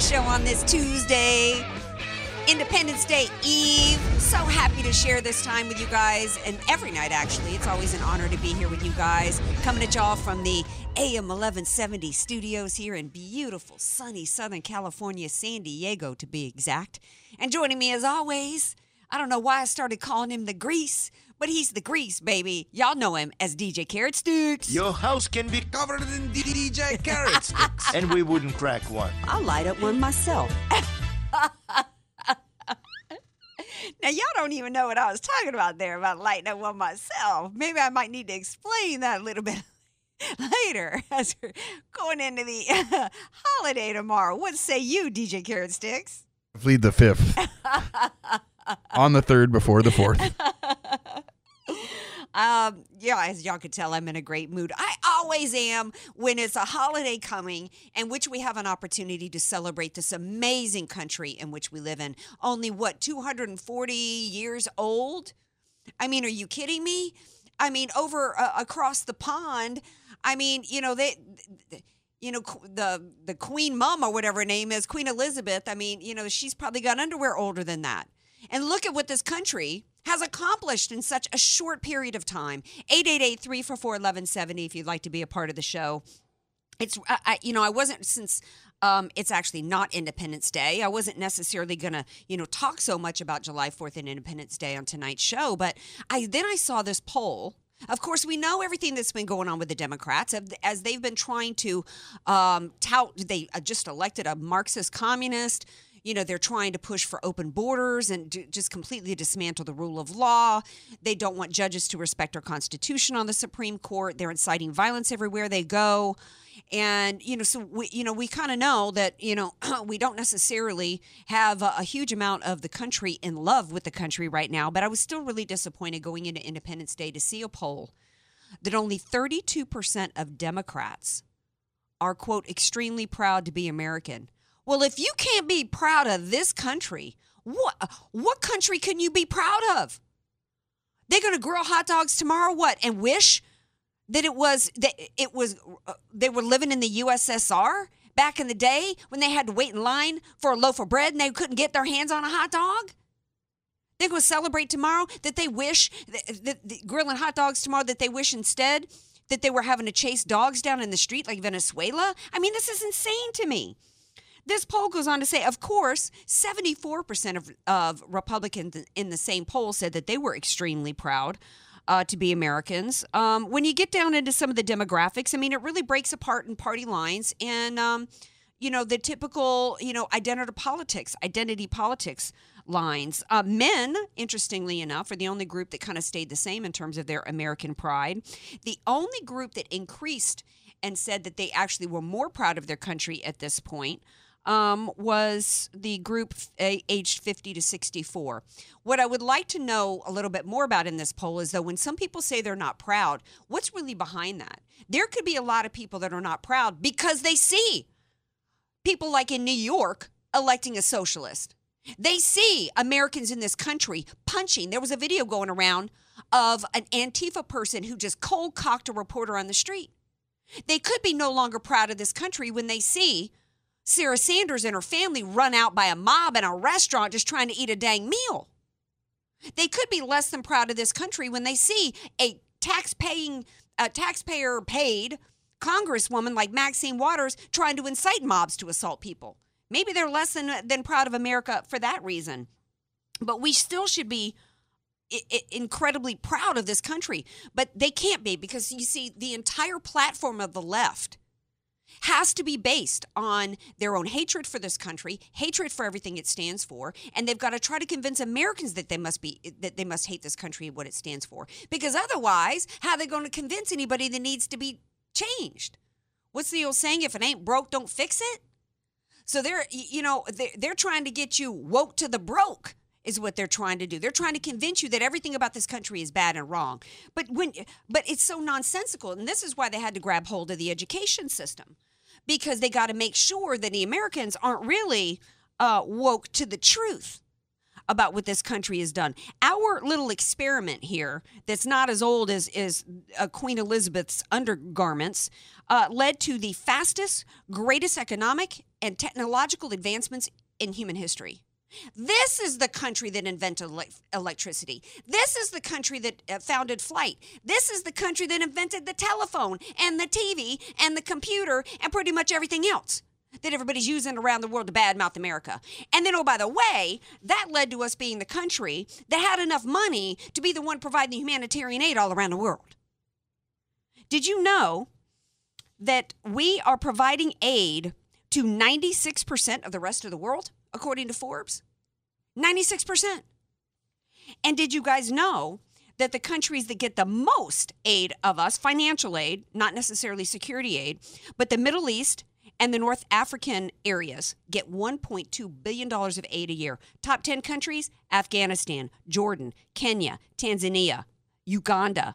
Show on this Tuesday, Independence Day Eve. So happy to share this time with you guys, and every night actually. It's always an honor to be here with you guys. Coming at y'all from the AM 1170 studios here in beautiful, sunny Southern California, San Diego to be exact. And joining me as always, I don't know why I started calling him the Grease, but he's the Grease, baby. Y'all know him as DJ Carrot Sticks. Your house can be covered in DJ carrot sticks. and we wouldn't crack one. I'll light up one myself. now, y'all don't even know what I was talking about there about lighting up one myself. Maybe I might need to explain that a little bit later as we're going into the holiday tomorrow. What say you, DJ Carrot Sticks? Plead the fifth. On the third before the fourth. Um, yeah, as y'all could tell, I'm in a great mood. I always am when it's a holiday coming in which we have an opportunity to celebrate this amazing country in which we live in. Only what, 240 years old? I mean, are you kidding me? I mean, over uh, across the pond, I mean, you know, they. you know the the queen mom or whatever her name is queen elizabeth i mean you know she's probably got underwear older than that and look at what this country has accomplished in such a short period of time 888-344-1170 if you'd like to be a part of the show it's I, I, you know i wasn't since um, it's actually not independence day i wasn't necessarily gonna you know talk so much about july 4th and independence day on tonight's show but i then i saw this poll of course, we know everything that's been going on with the Democrats as- as they've been trying to um, tout. They uh, just elected a Marxist communist. You know, they're trying to push for open borders and do, just completely dismantle the rule of law. They don't want judges to respect our Constitution on the Supreme Court. They're inciting violence everywhere they go. And, you know, so we, you know, we kind of know that, you know, we don't necessarily have a, a huge amount of the country in love with the country right now. But I was still really disappointed going into Independence Day to see a poll that only 32% of Democrats are, quote, extremely proud to be American. Well, if you can't be proud of this country, what, what country can you be proud of? They're going to grill hot dogs tomorrow, what, and wish that it was that it was uh, they were living in the USSR back in the day when they had to wait in line for a loaf of bread and they couldn't get their hands on a hot dog. They're going to celebrate tomorrow that they wish that, that, that grilling hot dogs tomorrow that they wish instead that they were having to chase dogs down in the street like Venezuela. I mean, this is insane to me. This poll goes on to say, of course, 74% of, of Republicans in the same poll said that they were extremely proud uh, to be Americans. Um, when you get down into some of the demographics, I mean, it really breaks apart in party lines and, um, you know, the typical, you know, identity politics, identity politics lines. Uh, men, interestingly enough, are the only group that kind of stayed the same in terms of their American pride. The only group that increased and said that they actually were more proud of their country at this point um, was the group aged 50 to 64. What I would like to know a little bit more about in this poll is though, when some people say they're not proud, what's really behind that? There could be a lot of people that are not proud because they see people like in New York electing a socialist. They see Americans in this country punching. There was a video going around of an Antifa person who just cold cocked a reporter on the street. They could be no longer proud of this country when they see Sarah Sanders and her family run out by a mob in a restaurant just trying to eat a dang meal. They could be less than proud of this country when they see a tax-paying, a taxpayer paid congresswoman like Maxine Waters trying to incite mobs to assault people. Maybe they're less than, than proud of America for that reason. But we still should be incredibly proud of this country. But they can't be because you see, the entire platform of the left has to be based on their own hatred for this country, hatred for everything it stands for, and they've got to try to convince Americans that they must be that they must hate this country and what it stands for. Because otherwise, how are they going to convince anybody that needs to be changed? What's the old saying? If it ain't broke, don't fix it. So they're you know they're, they're trying to get you woke to the broke is what they're trying to do. They're trying to convince you that everything about this country is bad and wrong. But when but it's so nonsensical and this is why they had to grab hold of the education system because they got to make sure that the Americans aren't really uh, woke to the truth about what this country has done. Our little experiment here, that's not as old as, as uh, Queen Elizabeth's undergarments, uh, led to the fastest, greatest economic and technological advancements in human history. This is the country that invented electricity. This is the country that uh, founded flight. This is the country that invented the telephone and the TV and the computer and pretty much everything else that everybody's using around the world to badmouth America. And then, oh, by the way, that led to us being the country that had enough money to be the one providing humanitarian aid all around the world. Did you know that we are providing aid to 96% of the rest of the world? According to Forbes. 96%. And did you guys know that the countries that get the most aid of us, financial aid, not necessarily security aid, but the Middle East and the North African areas get $1.2 billion of aid a year. Top 10 countries Afghanistan, Jordan, Kenya, Tanzania, Uganda,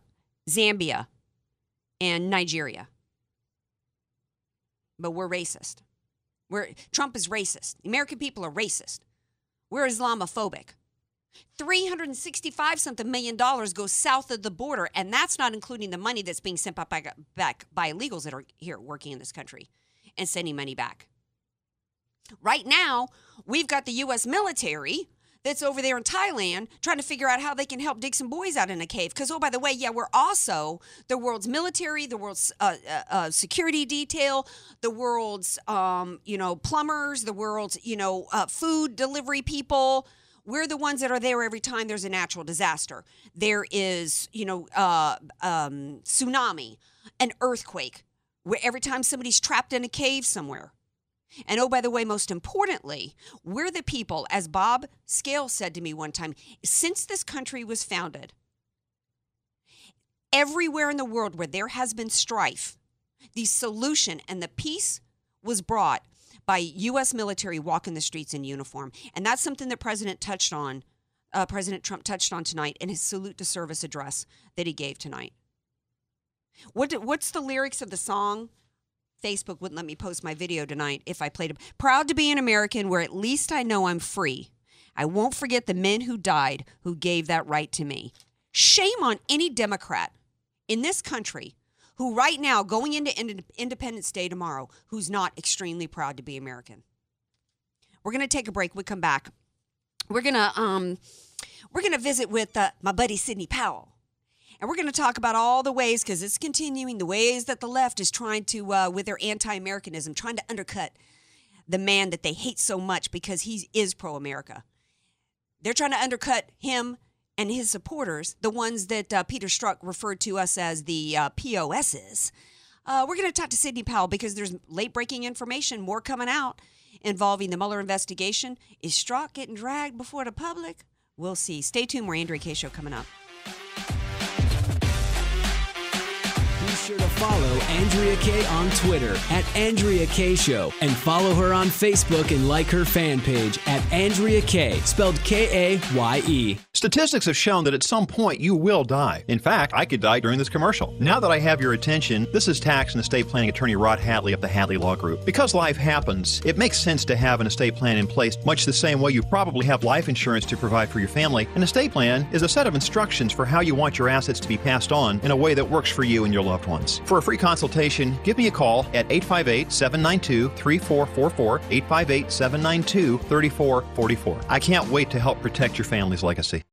Zambia, and Nigeria. But we're racist. We're, Trump is racist. American people are racist. We're Islamophobic. 365 something million dollars goes south of the border, and that's not including the money that's being sent back, back by illegals that are here working in this country and sending money back. Right now, we've got the U.S. military that's over there in Thailand trying to figure out how they can help dig some boys out in a cave. Because, oh, by the way, yeah, we're also the world's military, the world's uh, uh, uh, security detail, the world's, um, you know, plumbers, the world's, you know, uh, food delivery people. We're the ones that are there every time there's a natural disaster. There is, you know, uh, um, tsunami, an earthquake, where every time somebody's trapped in a cave somewhere. And oh, by the way, most importantly, we're the people, as Bob Scale said to me one time, since this country was founded, everywhere in the world where there has been strife, the solution and the peace was brought by U.S. military walking the streets in uniform. And that's something that President touched on, uh, President Trump touched on tonight in his salute to service address that he gave tonight. What, what's the lyrics of the song? Facebook wouldn't let me post my video tonight if I played it. Proud to be an American where at least I know I'm free. I won't forget the men who died who gave that right to me. Shame on any Democrat in this country who, right now, going into Independence Day tomorrow, who's not extremely proud to be American. We're going to take a break. We come back. We're going to um, we're going to visit with uh, my buddy Sidney Powell. And we're going to talk about all the ways, because it's continuing, the ways that the left is trying to, uh, with their anti Americanism, trying to undercut the man that they hate so much because he is pro America. They're trying to undercut him and his supporters, the ones that uh, Peter Strzok referred to us as the uh, POSs. Uh, we're going to talk to Sidney Powell because there's late breaking information, more coming out involving the Mueller investigation. Is Strzok getting dragged before the public? We'll see. Stay tuned. More Andrea Kaye Show coming up. Sure to follow Andrea Kaye on Twitter at Andrea Kaye Show and follow her on Facebook and like her fan page at Andrea Kaye, spelled K A Y E. Statistics have shown that at some point you will die. In fact, I could die during this commercial. Now that I have your attention, this is tax and estate planning attorney Rod Hadley of the Hadley Law Group. Because life happens, it makes sense to have an estate plan in place, much the same way you probably have life insurance to provide for your family. An estate plan is a set of instructions for how you want your assets to be passed on in a way that works for you and your loved ones For a free consultation, give me a call at 858 792 3444, 858 792 3444. I can't wait to help protect your family's legacy.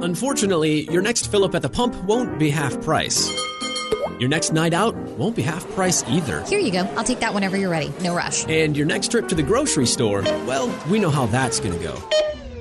Unfortunately, your next fill up at the pump won't be half price. Your next night out won't be half price either. Here you go. I'll take that whenever you're ready. No rush. And your next trip to the grocery store, well, we know how that's going to go.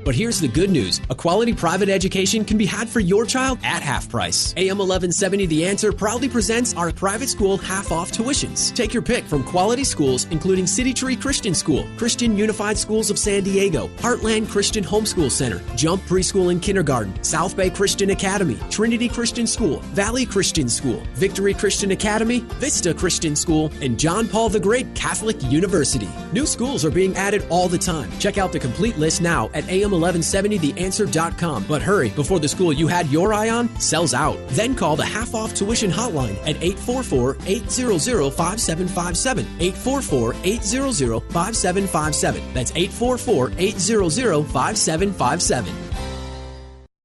But here's the good news a quality private education can be had for your child at half price. AM 1170 The Answer proudly presents our private school half off tuitions. Take your pick from quality schools, including City Tree Christian School, Christian Unified Schools of San Diego, Heartland Christian Homeschool Center, Jump Preschool and Kindergarten, South Bay Christian Academy, Trinity Christian School, Valley Christian School, Victory Christian Academy, Vista Christian School, and John Paul the Great Catholic University. New schools are being added all the time. Check out the complete list now at AM 1170theanswer.com. But hurry, before the school you had your eye on sells out. Then call the half off tuition hotline at 844 800 5757. 844 800 5757. That's 844 800 5757.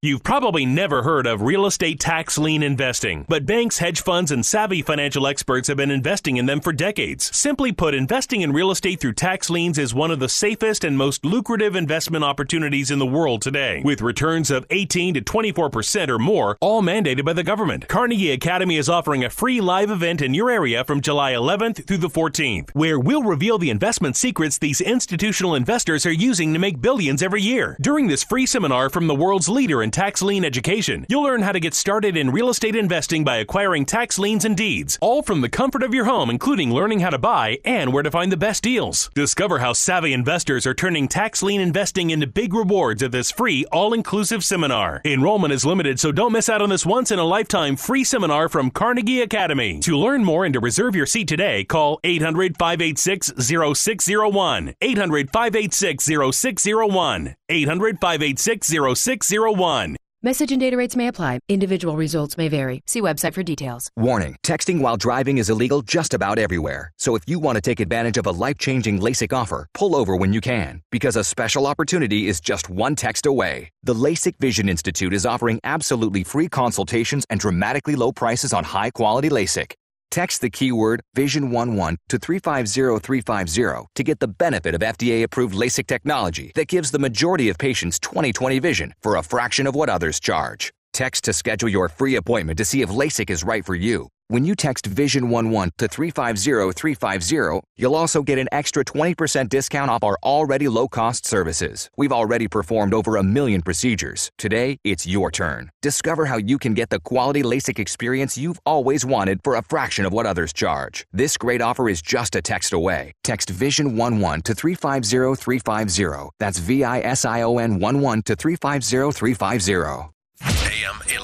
You've probably never heard of real estate tax lien investing, but banks, hedge funds, and savvy financial experts have been investing in them for decades. Simply put, investing in real estate through tax liens is one of the safest and most lucrative investment opportunities in the world today, with returns of 18 to 24% or more, all mandated by the government. Carnegie Academy is offering a free live event in your area from July 11th through the 14th, where we'll reveal the investment secrets these institutional investors are using to make billions every year. During this free seminar from the world's leader in tax lien education. You'll learn how to get started in real estate investing by acquiring tax liens and deeds, all from the comfort of your home, including learning how to buy and where to find the best deals. Discover how savvy investors are turning tax lien investing into big rewards at this free, all inclusive seminar. Enrollment is limited, so don't miss out on this once in a lifetime free seminar from Carnegie Academy. To learn more and to reserve your seat today, call 800 586 0601. 800 586 0601. 800 586 0601. Message and data rates may apply. Individual results may vary. See website for details. Warning texting while driving is illegal just about everywhere. So if you want to take advantage of a life changing LASIK offer, pull over when you can, because a special opportunity is just one text away. The LASIK Vision Institute is offering absolutely free consultations and dramatically low prices on high quality LASIK. Text the keyword Vision11 to 350350 to get the benefit of FDA approved LASIK technology that gives the majority of patients 20/20 vision for a fraction of what others charge. Text to schedule your free appointment to see if LASIK is right for you. When you text Vision11 to 350350, you'll also get an extra 20% discount off our already low cost services. We've already performed over a million procedures. Today, it's your turn. Discover how you can get the quality LASIK experience you've always wanted for a fraction of what others charge. This great offer is just a text away. Text Vision11 to 350350. That's V I S I O N 11 to 350350.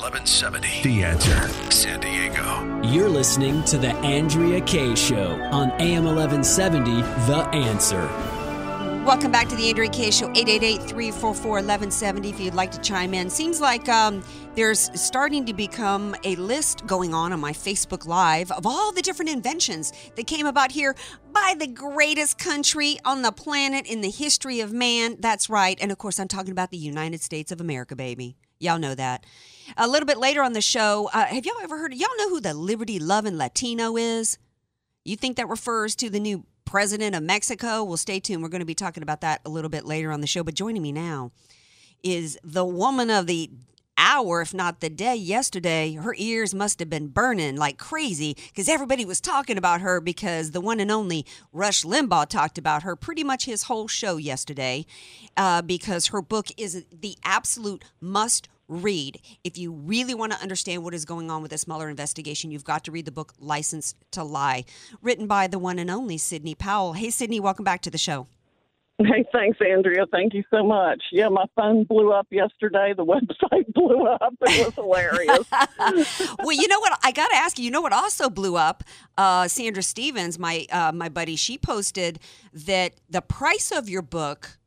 AM 1170. The answer. San Diego. You're listening to The Andrea Kaye Show on AM 1170, The Answer. Welcome back to the Andrea Kaye Show, 888-344-1170 if you'd like to chime in. Seems like um, there's starting to become a list going on on my Facebook Live of all the different inventions that came about here by the greatest country on the planet in the history of man. That's right. And of course, I'm talking about the United States of America, baby. Y'all know that. A little bit later on the show, uh, have y'all ever heard? Y'all know who the Liberty Loving Latino is? You think that refers to the new president of Mexico? Well, stay tuned. We're going to be talking about that a little bit later on the show. But joining me now is the woman of the hour, if not the day yesterday. Her ears must have been burning like crazy because everybody was talking about her because the one and only Rush Limbaugh talked about her pretty much his whole show yesterday uh, because her book is the absolute must read. If you really want to understand what is going on with this Mueller investigation, you've got to read the book License to Lie, written by the one and only Sidney Powell. Hey, Sidney, welcome back to the show. Hey, thanks, Andrea. Thank you so much. Yeah, my phone blew up yesterday. The website blew up. It was hilarious. well, you know what? I got to ask you. You know what also blew up? Uh, Sandra Stevens, my uh, my buddy, she posted that the price of your book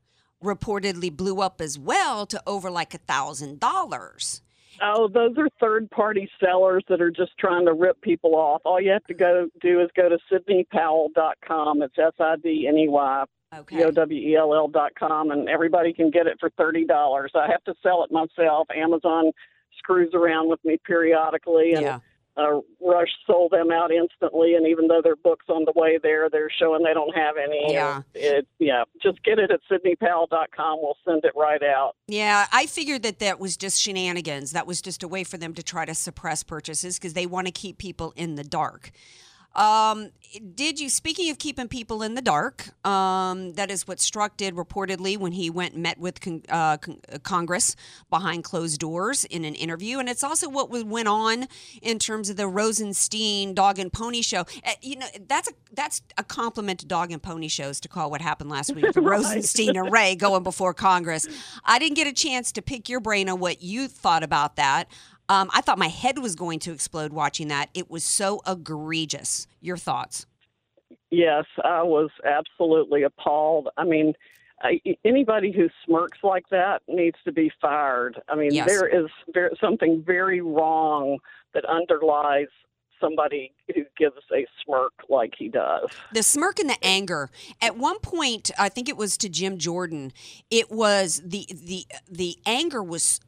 reportedly blew up as well to over like a thousand dollars. Oh, those are third party sellers that are just trying to rip people off. All you have to go do is go to sidneypowell.com. It's S I D N E Y P O W E L L dot com, and everybody can get it for thirty dollars. I have to sell it myself. Amazon screws around with me periodically, and Yeah. Uh, Rush sold them out instantly. And even though their book's on the way there, they're showing they don't have any. Yeah. It, yeah. Just get it at sidneypowell.com. We'll send it right out. Yeah, I figured that that was just shenanigans. That was just a way for them to try to suppress purchases because they want to keep people in the dark. Um, did you, speaking of keeping people in the dark, um, that is what Strzok did reportedly when he went and met with con- uh, con- uh, Congress behind closed doors in an interview. And it's also what went on in terms of the Rosenstein dog and pony show. Uh, you know, that's a, that's a compliment to dog and pony shows to call what happened last week. Right. Rosenstein and Wray going before Congress. I didn't get a chance to pick your brain on what you thought about that. Um, I thought my head was going to explode watching that. It was so egregious. Your thoughts? Yes, I was absolutely appalled. I mean, I, anybody who smirks like that needs to be fired. I mean, Yes. there is something very wrong that underlies somebody who gives a smirk like he does. The smirk and the anger. At one point, I think it was to Jim Jordan. It was the the the anger was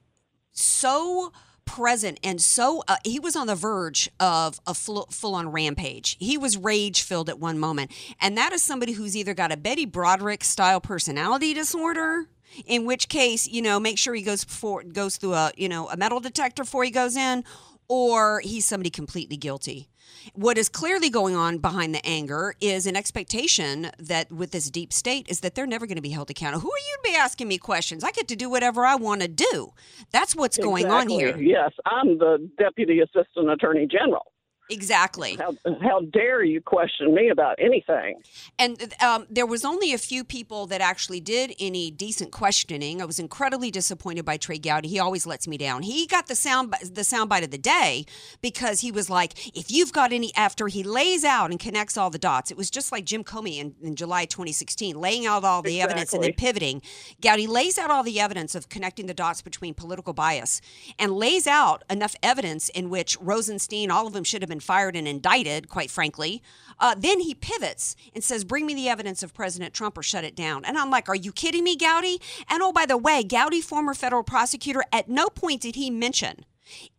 so present and so uh, he was on the verge of a full, full-on rampage. He was rage filled at one moment. And that is somebody who's either got a betty broderick style personality disorder in which case you know make sure he goes for goes through a you know a metal detector before he goes in or he's somebody completely guilty what is clearly going on behind the anger is an expectation that with this deep state is that they're never going to be held accountable. Who are you to be asking me questions? I get to do whatever I want to do. That's what's going on here. Yes, I'm the deputy assistant attorney general. Exactly. How, how dare you question me about anything? And um, there was only a few people that actually did any decent questioning. I was incredibly disappointed by Trey Gowdy. He always lets me down. He got the sound the soundbite of the day because he was like, "If you've got any," after he lays out and connects all the dots. It was just like Jim Comey in, in July 2016, laying out all the evidence and then pivoting. Gowdy lays out all the evidence of connecting the dots between political bias and lays out enough evidence in which Rosenstein, all of them should have been fired and indicted, quite frankly. Uh, then he pivots and says, Bring me the evidence of President Trump or shut it down. And I'm like, Are you kidding me, Gowdy? And oh, by the way, Gowdy, former federal prosecutor, at no point did he mention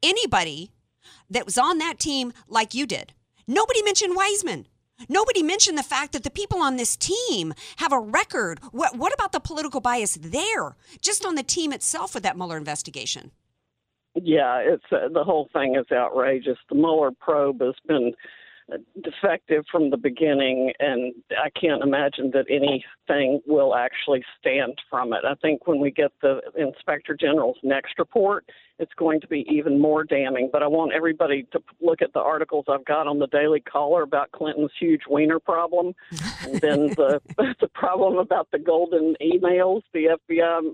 anybody that was on that team like you did. Nobody mentioned Weissmann. Nobody mentioned the fact that the people on this team have a record. What, what about the political bias there, just on the team itself with that Mueller investigation? Yeah, it's uh, the whole thing is outrageous. The Mueller probe has been uh, defective from the beginning, and I can't imagine that anything will actually stand from it. I think when we get the Inspector General's next report, it's going to be even more damning. But I want everybody to look at the articles I've got on the Daily Caller about Clinton's huge wiener problem, and then the the problem about the golden emails. The FBI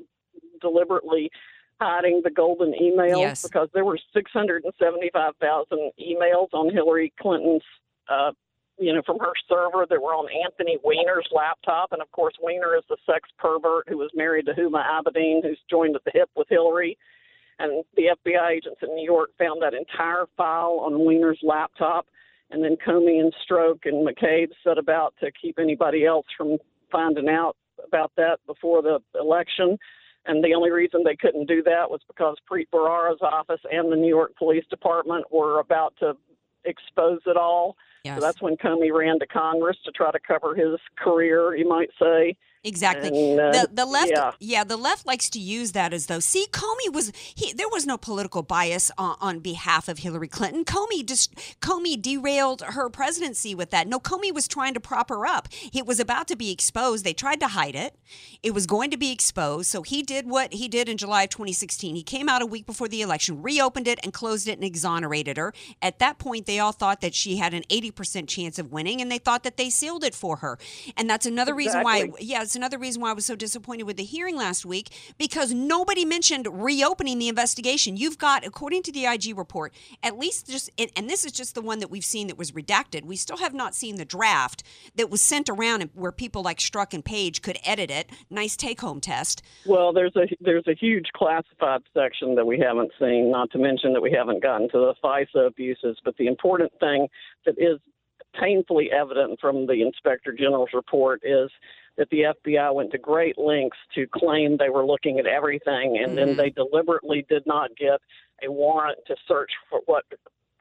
deliberately hiding the golden emails Yes. because there were 675,000 emails on Hillary Clinton's, uh, you know, from her server that were on Anthony Weiner's laptop. And of course, Weiner is the sex pervert who was married to Huma Abedin, who's joined at the hip with Hillary. And the FBI agents in New York found that entire file on Weiner's laptop. And then Comey and Strzok and McCabe set about to keep anybody else from finding out about that before the election. And the only reason they couldn't do that was because Preet Bharara's office and the New York Police Department were about to expose it all. Yes. So that's when Comey ran to Congress to try to cover his career, you might say. Exactly. And, uh, the the left yeah. yeah. the left likes to use that as though see Comey was he there was no political bias on, on behalf of Hillary Clinton. Comey just Comey derailed her presidency with that. No, Comey was trying to prop her up. It was about to be exposed. They tried to hide it. It was going to be exposed. So he did what he did in July of 2016. He came out a week before the election, reopened it and closed it and exonerated her. At that point they all thought that she had an 80% chance of winning and they thought that they sealed it for her. And that's another reason why Exactly. yeah, that's another reason why I was so disappointed with the hearing last week because nobody mentioned reopening the investigation. You've got, according to the IG report, at least just, and, this is just the one that we've seen that was redacted. We still have not seen the draft that was sent around where people like Strzok and Page could edit it. Nice take home test. Well, there's a there's a huge classified section that we haven't seen. Not to mention that we haven't gotten to the FISA abuses. But the important thing that is painfully evident from the Inspector General's report is that the FBI went to great lengths to claim they were looking at everything, and then mm-hmm. they deliberately did not get a warrant to search for what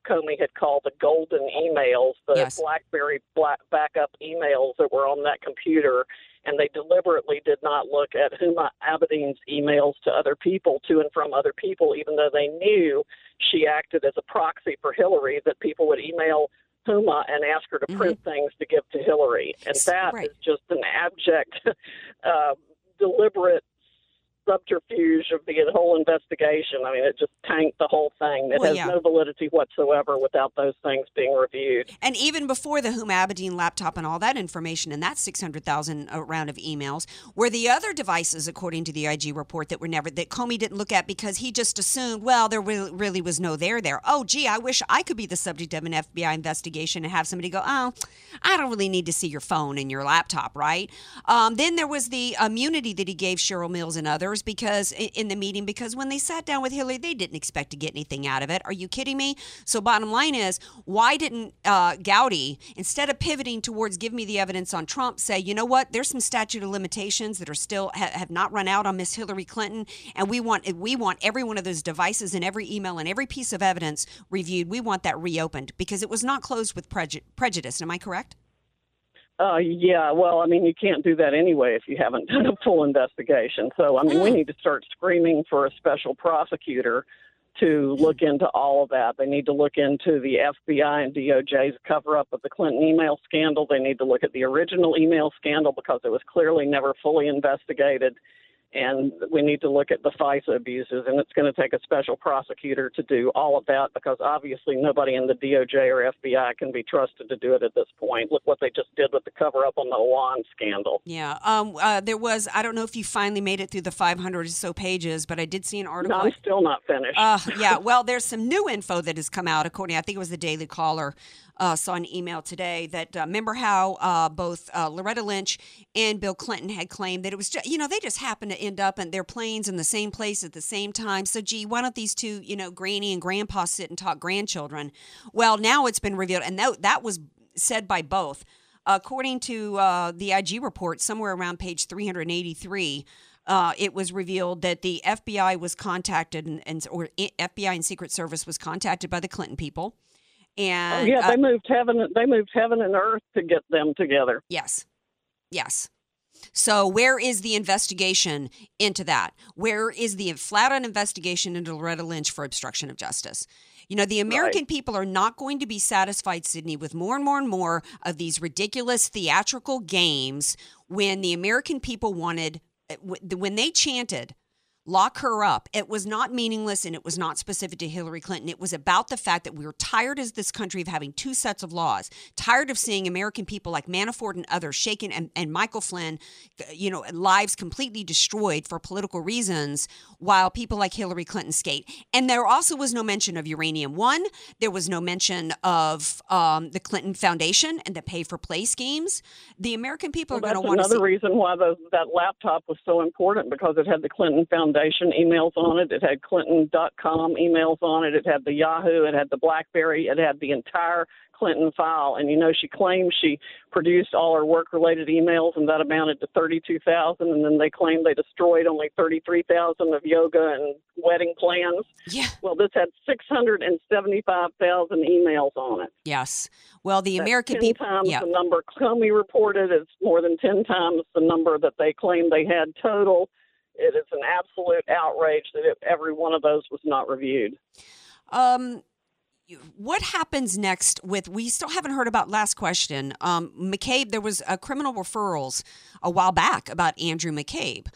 Comey had called the golden emails, the Yes. BlackBerry black backup emails that were on that computer, and they deliberately did not look at Huma Abedin's emails to other people, to and from other people, even though they knew she acted as a proxy for Hillary, that people would email Huma and ask her to print things to give to Hillary, and that is just an abject, uh, deliberate subterfuge of the whole investigation. I mean, it just tanked the whole thing. It Well, has yeah. no validity whatsoever without those things being reviewed. And even before the Huma Abedin laptop and all that information and that 600,000 uh, round of emails were the other devices, according to the IG report, that were never, that Comey didn't look at because he just assumed, well, there really, really was no there there. Oh, gee, I wish I could be the subject of an FBI investigation and have somebody go, oh, I don't really need to see your phone and your laptop, right? Um, then there was the immunity that he gave Cheryl Mills and others because in the meeting, because when they sat down with Hillary, they didn't expect to get anything out of it. Are you kidding me? So, bottom line is, why didn't uh, Gowdy, instead of pivoting towards give me the evidence on Trump, say, you know what? There's some statute of limitations that are still ha- have not run out on Miss Hillary Clinton, and we want we want every one of those devices and every email and every piece of evidence reviewed. We want that reopened because it was not closed with preju- prejudice. Am I correct? Uh, yeah, well, I mean, you can't do that anyway if you haven't done a full investigation. So, I mean, we need to start screaming for a special prosecutor to look into all of that. They need to look into the FBI and DOJ's cover up of the Clinton email scandal. They need to look at the original email scandal because it was clearly never fully investigated. And we need to look at the FISA abuses, and it's going to take a special prosecutor to do all of that because obviously nobody in the DOJ or FBI can be trusted to do it at this point. Look what they just did with the cover up on the Iran scandal. Yeah. Um. Uh, there was. I don't know if you finally made it through the 500 or so pages, but I did see an article. No, I'm still not finished. Uh, yeah. Well, there's some new info that has come out. According, I think it was the Daily Caller. Uh, saw an email today that uh, remember how uh, both uh, Loretta Lynch and Bill Clinton had claimed that it was just, you know they just happened to end up in their planes in the same place at the same time. So gee, why don't these two you know Granny and Grandpa sit and talk grandchildren? Well, now it's been revealed, and that that was said by both. According to uh, the IG report, somewhere around page 383, uh, it was revealed that the FBI was contacted, and, and or FBI and Secret Service was contacted by the Clinton people. Oh, yeah, uh, they moved heaven. They moved heaven and earth to get them together. Yes. Yes. So where is the investigation into that? Where is the flat out investigation into Loretta Lynch for obstruction of justice? You know, the American people are not going to be satisfied, Sidney, with more and more and more of these ridiculous theatrical games when the American people wanted, eh, when they chanted, lock her up. It was not meaningless and it was not specific to Hillary Clinton. It was about the fact that we were tired as this country of having two sets of laws, tired of seeing American people like Manafort and others shaken and, and Michael Flynn, you know, lives completely destroyed for political reasons while people like Hillary Clinton skate. And there also was no mention of Uranium One. There was no mention of um, the Clinton Foundation and the pay for play schemes. The American people Well, are going to want to another see. reason why the, that laptop was so important because it had the Clinton Foundation emails on it. It had Clinton.com emails on it. It had the Yahoo. It had the BlackBerry. It had the entire Clinton file. And you know, she claimed she produced all her work-related emails, and that amounted to thirty-two thousand. And then they claimed they destroyed only thirty-three thousand of yoga and wedding plans. Yeah. Well, this had six hundred and seventy-five thousand emails on it. Yes. Well, the That's American 10 people. times Yeah. the number Comey reported is more than 10 times the number that they claim they had total. It is an absolute outrage that it, every one of those was not reviewed. Um, what happens next with? We still haven't heard about. Last question. Um, McCabe. There was a criminal referrals a while back about Andrew McCabe.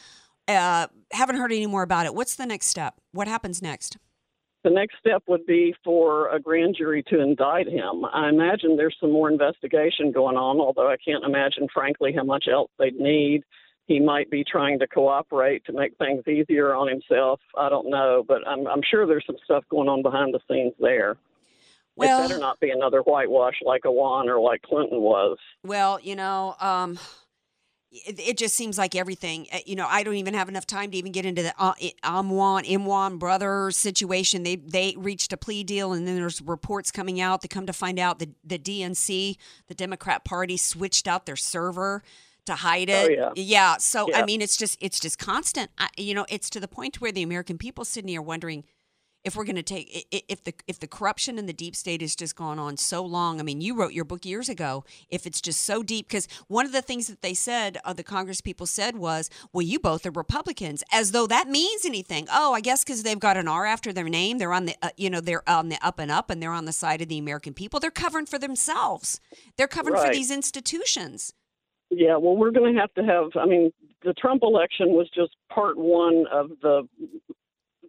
Uh, haven't heard any more about it. What's the next step? What happens next? The next step would be for a grand jury to indict him. I imagine there's some more investigation going on, although I can't imagine, frankly, how much else they'd need. He might be trying to cooperate to make things easier on himself. I don't know, but I'm I'm sure there's some stuff going on behind the scenes there. Well- it better not be another whitewash like Awan or like Clinton was. Well, you know, um, it, it just seems like everything. uh, You know, I don't even have enough time to even get into the uh, Amwan Imwan brothers situation. They they reached a plea deal, and then there's reports coming out. They come to find out the the DNC, the Democrat Party, switched out their server to hide it. Oh, yeah. So Yeah. I mean, it's just it's just constant. I, you know, it's to the point where the American people, Sidney, are wondering if we're going to take if the if the corruption in the deep state has just gone on so long. I mean, you wrote your book years ago. If it's just so deep, because one of the things that they said, uh, the Congress people said was, "Well, you both are Republicans," as though that means anything. Oh, I guess because they've got an R after their name, they're on the uh, you know they're on the up and up, and they're on the side of the American people. They're covering for themselves. They're covering for these institutions. Yeah, well, we're going to have to have. I mean, the Trump election was just part one of the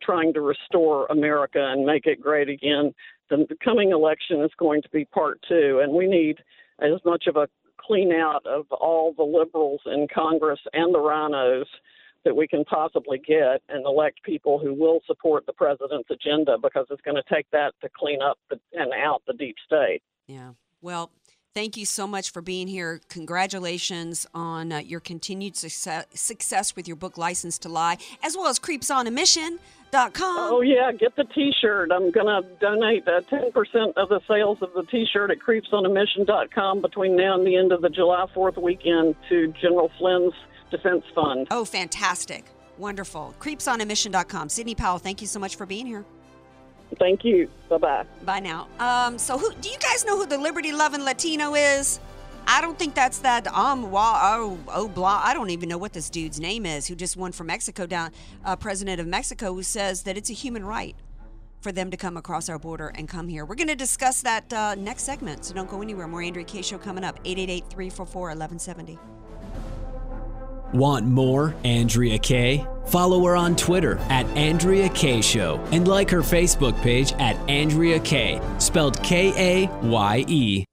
trying to restore America and make it great again. The, coming election is going to be part two, and we need as much of a clean out of all the liberals in Congress and the RINOs that we can possibly get and elect people who will support the president's agenda because it's going to take that to clean up the, and out the deep state. Yeah. Well, thank you so much for being here. Congratulations on uh, your continued success, success with your book, License to Lie, as well as creepsonamission.com. Oh yeah, get the T-shirt. I'm gonna donate uh, ten percent of the sales of the T-shirt at creepsonamission.com between now and the end of the July Fourth weekend to General Flynn's Defense Fund. Oh, fantastic. Wonderful. Creepsonamission.com. Sidney Powell, thank you so much for being here. Thank you. Bye bye. Bye now. Um, so who do you guys know who the liberty loving Latino is? I don't think that's that um oh oh blah. I don't even know what this dude's name is. Who just won from Mexico down, uh, president of Mexico, who says that it's a human right for them to come across our border and come here. We're going to discuss that uh, next segment, so don't go anywhere. More Andrea Kaye show coming up. 888-344-1170. Want more Andrea Kaye? Follow her on Twitter at Andrea Kaye Show and like her Facebook page at Andrea Kaye, spelled K A Y E.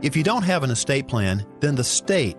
If you don't have an estate plan, then the state,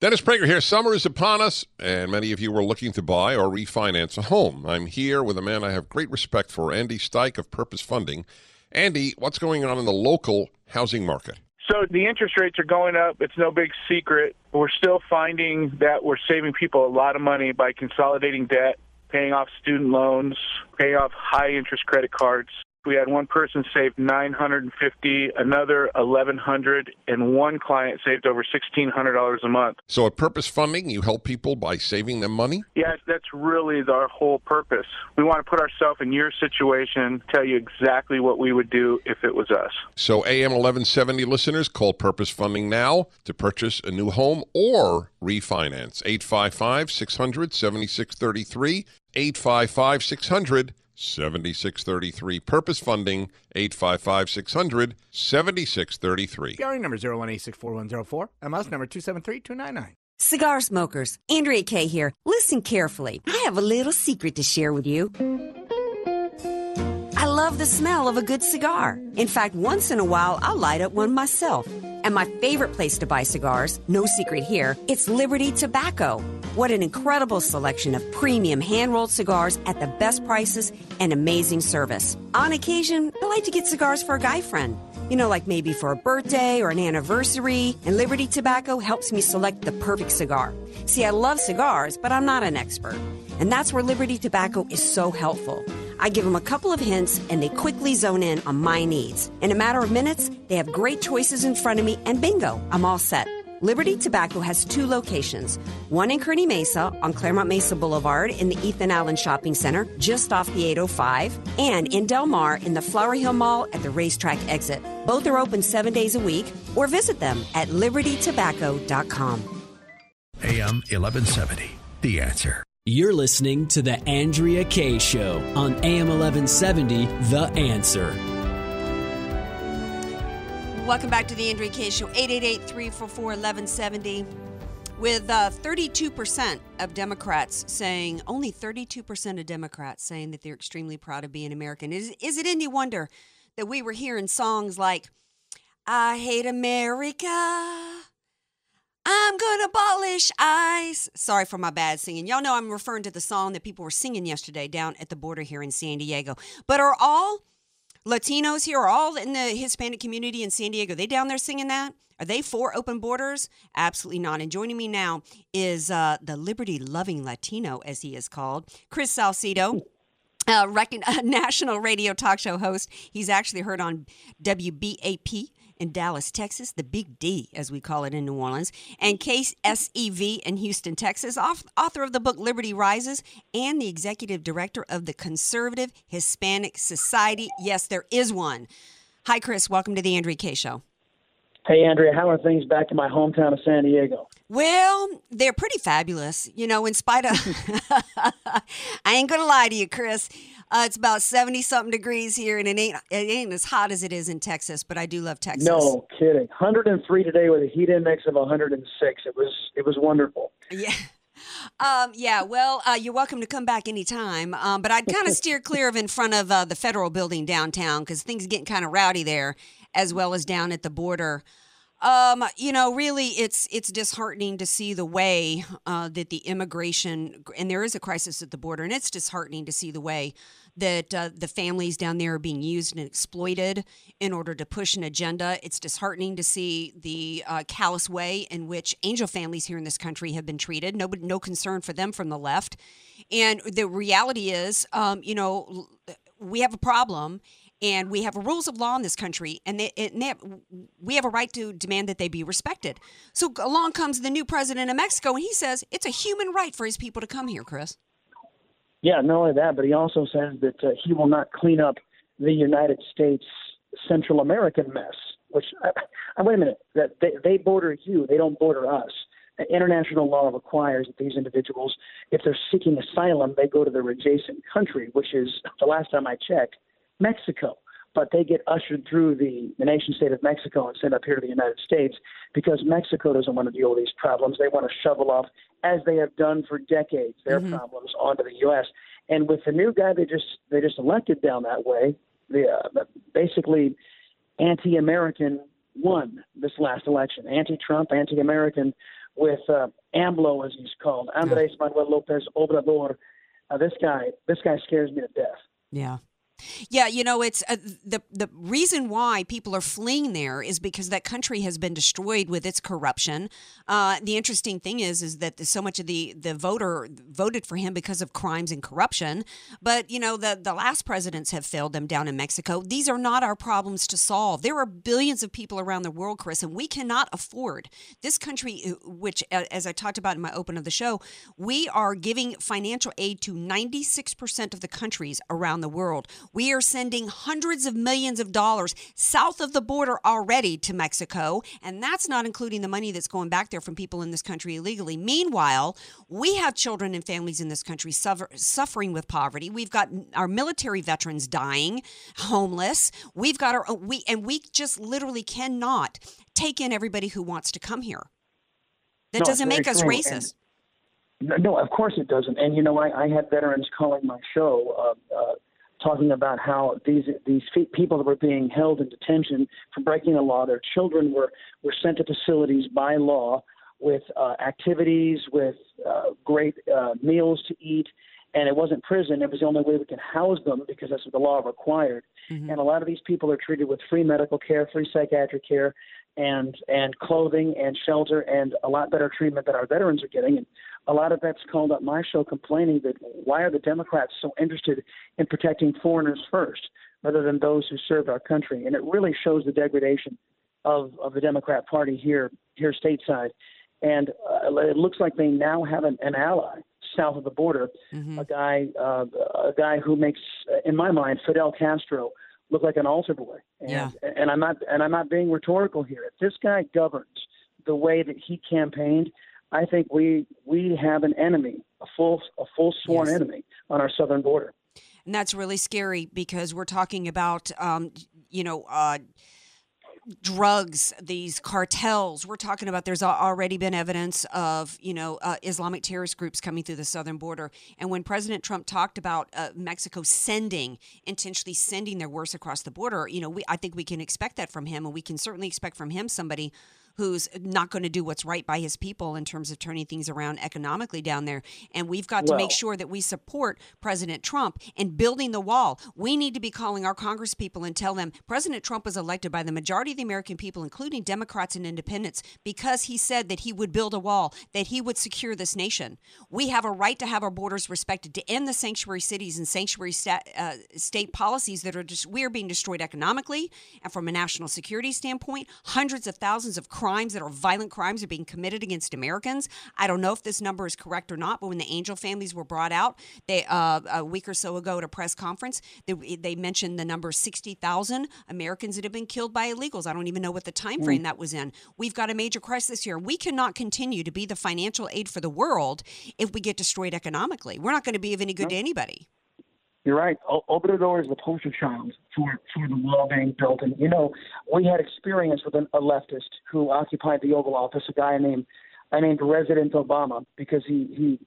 Dennis Prager here. Summer is upon us, and many of you are looking to buy or refinance a home. I'm here with a man I have great respect for, Andy Steik of Purpose Funding. Andy, what's going on in the local housing market? So the interest rates are going up. It's no big secret. We're still finding that we're saving people a lot of money by consolidating debt, paying off student loans, paying off high interest credit cards. We had one person save 950, another 1100, and one client saved over $1600 a month. So, at Purpose Funding, you help people by saving them money? Yes, that's really our whole purpose. We want to put ourselves in your situation, tell you exactly what we would do if it was us. So, AM 1170 listeners, call Purpose Funding now to purchase a new home or refinance. 855 600 7633. 855 600 7633. Purpose Funding, 855 600 7633. PRA number 018641104, MS number 273299. Cigar smokers, Andrea Kaye here. Listen carefully. I have a little secret to share with you. I love the smell of a good cigar. In fact, once in a while, I'll light up one myself. And my favorite place to buy cigars, no secret here, it's Liberty Tobacco. What an incredible selection of premium hand rolled cigars at the best prices and amazing service. On occasion, I like to get cigars for a guy friend. You know, like maybe for a birthday or an anniversary, and Liberty Tobacco helps me select the perfect cigar. See, I love cigars, but I'm not an expert. And that's where Liberty Tobacco is so helpful. I give them a couple of hints and they quickly zone in on my needs. In a matter of minutes, they have great choices in front of me, and bingo, I'm all set. Liberty Tobacco has two locations one in Kearny Mesa on Clairemont Mesa Boulevard in the Ethan Allen Shopping Center, just off the 805, and in Del Mar in the Flower Hill Mall at the racetrack exit. Both are open seven days a week, or visit them at libertytobacco.com. AM 1170. The answer. You're listening to The Andrea Kaye Show on AM 1170, The Answer. Welcome back to the Andrea Kaye Show, 888-344-1170. With uh, 32% of Democrats saying, only 32% of Democrats saying that they're extremely proud of being American. Is, is it any wonder that we were hearing songs like, I hate America, I'm gonna abolish ICE. Sorry for my bad singing. Y'all know I'm referring to the song that people were singing yesterday down at the border here in San Diego. But are all Latinos here, are all in the Hispanic community in San Diego, are they down there singing that? Are they for open borders? Absolutely not. And joining me now is uh, the liberty loving Latino, as he is called, Chris Salcedo. Uh, rec- national radio talk show host. He's actually heard on WBAP in Dallas, Texas, the Big D, as we call it in New Orleans, and Case SEV in Houston, Texas, author of the book Liberty Rises, and the executive director of the Conservative Hispanic Society. Yes, there is one. Hi, Chris. Welcome to the Andrea Kaye Show. Hey, Andrea, how are things back in my hometown of San Diego? Well, they're pretty fabulous. You know, in spite of, I ain't gonna lie to you, Chris. Uh, it's about seventy something degrees here, and it ain't it ain't as hot as it is in Texas. But I do love Texas. No kidding. 103 today with a heat index of 106. It was it was wonderful. Yeah. Um, yeah, well, uh, you're welcome to come back anytime. Um, but I'd kind of steer clear of in front of uh, the federal building downtown because things are getting kind of rowdy there, as well as down at the border. Um, you know, really, it's it's disheartening to see the way uh, that the immigration and there is a crisis at the border, and it's disheartening to see the way that uh, the families down there are being used and exploited in order to push an agenda. It's disheartening to see the uh, callous way in which angel families here in this country have been treated. No, no concern for them from the left. And the reality is, um, you know, we have a problem and we have rules of law in this country, and, they, and they have, we have a right to demand that they be respected. So along comes the new president of Mexico, and he says it's a human right for his people to come here, Chris. Yeah, not only that, but he also says that uh, he will not clean up the United States Central American mess. Which, uh, uh, wait a minute, that they, they border you, they don't border us. International law requires that these individuals, if they're seeking asylum, they go to their adjacent country, which is the last time I checked, Mexico but they get ushered through the, the nation state of Mexico and sent up here to the United States because Mexico doesn't want to deal with these problems. They want to shovel off, as they have done for decades, their mm-hmm. problems onto the U.S. And with the new guy they just they just elected down that way, the uh, basically anti-American won this last election, anti-Trump, anti-American, with uh, AMLO as he's called, Andres Manuel Lopez Obrador. Uh, this guy, this guy scares me to death. Yeah. Yeah, you know, it's uh, the the reason why people are fleeing there is because that country has been destroyed with its corruption. Uh, the interesting thing is, is that so much of the the voter voted for him because of crimes and corruption. But you know, the the last presidents have failed them down in Mexico. These are not our problems to solve. There are billions of people around the world, Chris, and we cannot afford this country. Uh, which, as I talked about in my open of the show, we are giving financial aid to ninety six percent of the countries around the world. We are sending hundreds of millions of dollars south of the border already to Mexico, and that's not including the money that's going back there from people in this country illegally. Meanwhile, we have children and families in this country suffer, suffering with poverty. We've got our military veterans dying, homeless. We've got our we and we just literally cannot take in everybody who wants to come here. That no, doesn't make us racist. And, no, of course it doesn't. And you know, I, I had veterans calling my show. Uh, uh, talking about how these these fe- people that were being held in detention for breaking the law, their children were were sent to facilities by law with uh, activities, with uh, great uh, meals to eat, and it wasn't prison. It was the only way we could house them because that's what the law required. Mm-hmm. And a lot of these people are treated with free medical care, free psychiatric care, and and clothing and shelter, and a lot better treatment than our veterans are getting. And a lot of that's called up my show, complaining that why are the Democrats so interested in protecting foreigners first rather than those who served our country? And it really shows the degradation of of the Democrat Party here here stateside. And uh, it looks like they now have an, an ally south of the border, a guy uh, a guy who makes, uh, in my mind, Fidel Castro look like an altar boy. And, Yeah. and I'm not and I'm not being rhetorical here. If this guy governs the way that he campaigned, I think we we have an enemy, a full a full sworn Yes. enemy on our southern border. And that's really scary because we're talking about, um, you know, uh, drugs, these cartels. We're talking about there's already been evidence of, you know, uh, Islamic terrorist groups coming through the southern border. And when President Trump talked about uh, Mexico sending, intentionally sending their worst across the border, you know, we, I think we can expect that from him. And we can certainly expect from him somebody who's not going to do what's right by his people in terms of turning things around economically down there. And we've got to make sure that we support President Trump in building the wall. We need to be calling our Congress people and tell them President Trump was elected by the majority of the American people, including Democrats and independents, because he said that he would build a wall, that he would secure this nation. We have a right to have our borders respected, to end the sanctuary cities and sanctuary sta- uh, state policies that are just, we are being destroyed economically and from a national security standpoint. Hundreds of thousands of crimes that are violent crimes are being committed against Americans. I don't know if this number is correct or not, but when the Angel families were brought out, they uh, a week or so ago at a press conference, they, they mentioned the number sixty thousand Americans that have been killed by illegals. I don't even know what the time frame Mm. that was in. We've got a major crisis here. We cannot continue to be the financial aid for the world if we get destroyed economically. We're not going to be of any good to anybody. You're right. O- Obrador is the poster child for, for the wall being built. And, you know, we had experience with an, a leftist who occupied the Oval Office, a guy named I named President Obama because he, he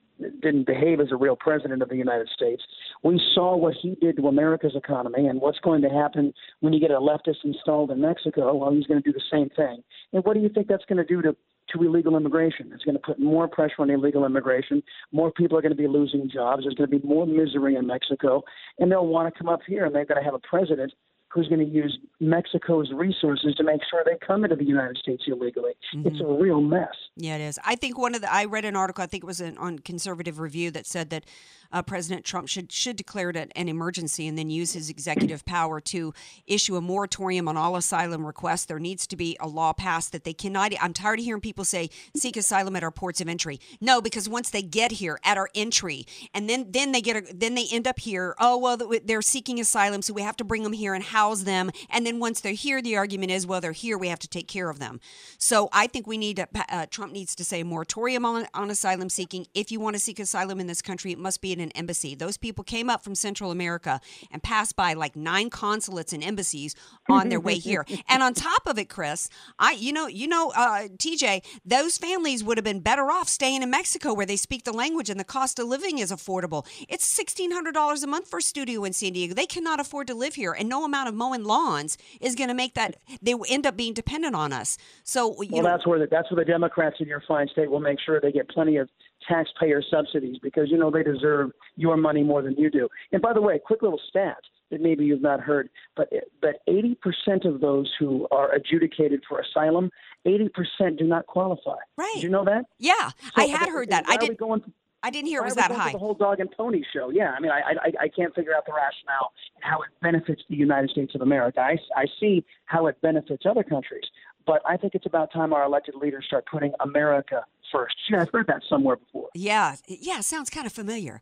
didn't behave as a real president of the United States. We saw what he did to America's economy and what's going to happen when you get a leftist installed in Mexico. Well, he's going to do the same thing. And what do you think that's going to do to to illegal immigration. It's going to put more pressure on illegal immigration. More people are going to be losing jobs. There's going to be more misery in Mexico, and they'll want to come up here, and they're going to have a president who's going to use Mexico's resources to make sure they come into the United States illegally. Mm-hmm. It's a real mess. Yeah, it is. I think one of the I read an article. I think it was an, on Conservative Review that said that uh, President Trump should should declare it an emergency and then use his executive power to issue a moratorium on all asylum requests. There needs to be a law passed that they cannot. I'm tired of hearing people say seek asylum at our ports of entry. No, because once they get here at our entry, and then then they get a, then they end up here. Oh well, they're seeking asylum, so we have to bring them here and house them. And then once they're here, the argument is, well, they're here, we have to take care of them. So I think we need to, uh, Trump needs to say moratorium on, on asylum seeking. If you want to seek asylum in this country, it must be in an embassy. Those people came up from Central America and passed by like nine consulates and embassies on their way here. And on top of it, Chris, I you know you know uh, TJ, those families would have been better off staying in Mexico where they speak the language and the cost of living is affordable. It's sixteen hundred dollars a month for a studio in San Diego. They cannot afford to live here, and no amount of mowing lawns is going to make that. They end up being dependent on us. So you Well, know, that's where the, that's where the Democrats in your fine state will make sure they get plenty of taxpayer subsidies because you know they deserve your money more than you do. And by the way, quick little stat that maybe you've not heard, but but 80% of those who are adjudicated for asylum, 80% do not qualify. Right. Did you know that? Yeah, I had heard that. I Why are we didn't. Going, I didn't hear it was that going to high. The whole dog and pony show. Yeah, I mean, I, I I can't figure out the rationale and how it benefits the United States of America. I I see how it benefits other countries, but I think it's about time our elected leaders start putting America first. Yeah, I've heard that somewhere before. Yeah, yeah, sounds kind of familiar.